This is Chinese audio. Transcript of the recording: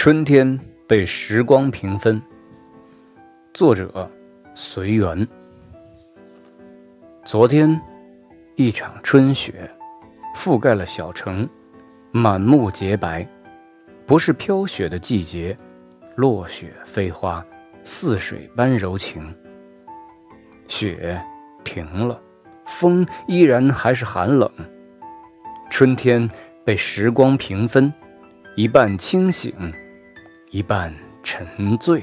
春天被时光平分。作者：随缘。昨天，一场春雪覆盖了小城，满目洁白。不是飘雪的季节，落雪飞花，似水般柔情。雪停了，风依然还是寒冷。春天被时光平分，一半清醒。一半沉醉。